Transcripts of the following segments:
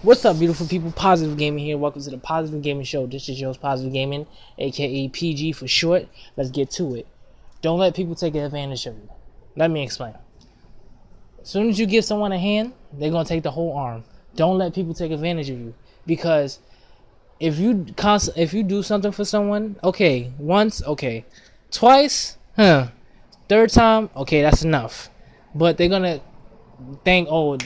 What's up, beautiful people? Positive Gaming here. Welcome to the Positive Gaming Show. This is yours, Positive Gaming, aka PG for short. Let's get to it. Don't let people take advantage of you. Let me explain. As soon as you give someone a hand, they're gonna take the whole arm. Don't let people take advantage of you because if you const- if you do something for someone, okay, once, okay, twice, huh, third time, okay, that's enough. But they're gonna think, oh,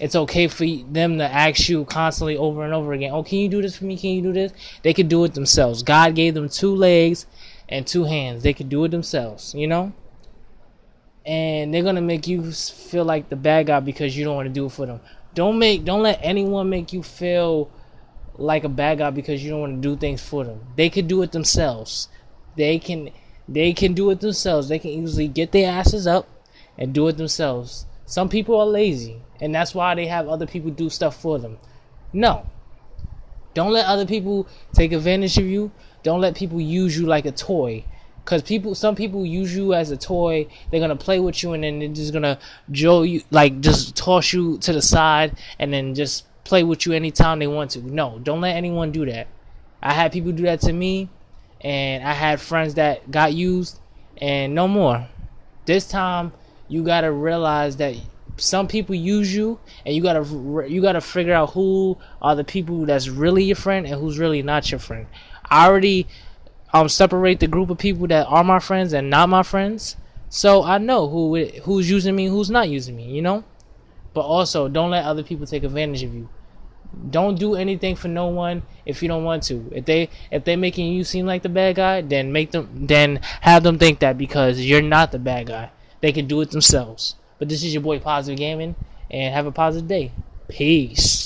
it's okay for them to ask you constantly over and over again, oh, can you do this for me? Can you do this? They could do it themselves. God gave them two legs and two hands. They could do it themselves, you know? And they're gonna make you feel like the bad guy because you don't want to do it for them. Don't make, don't let anyone make you feel like a bad guy because you don't want to do things for them. They could do it themselves. They can, they can do it themselves. They can easily get their asses up and do it themselves. Some people are lazy, and that's why they have other people do stuff for them. No. Don't let other people take advantage of you. Don't let people use you like a toy. Cause people, some people use you as a toy. They're gonna play with you, and then they're just gonna joe you, like just toss you to the side, and then just play with you anytime they want to. No, don't let anyone do that. I had people do that to me, and I had friends that got used, and no more. This time, you gotta realize that some people use you, and you gotta you gotta figure out who are the people that's really your friend and who's really not your friend. I already um separate the group of people that are my friends and not my friends, so I know who who's using me, who's not using me. You know, but also don't let other people take advantage of you. Don't do anything for no one if you don't want to. If they if they're making you seem like the bad guy, then make them then have them think that because you're not the bad guy they can do it themselves. But this is your boy Positive Gaming, and have a positive day. Peace.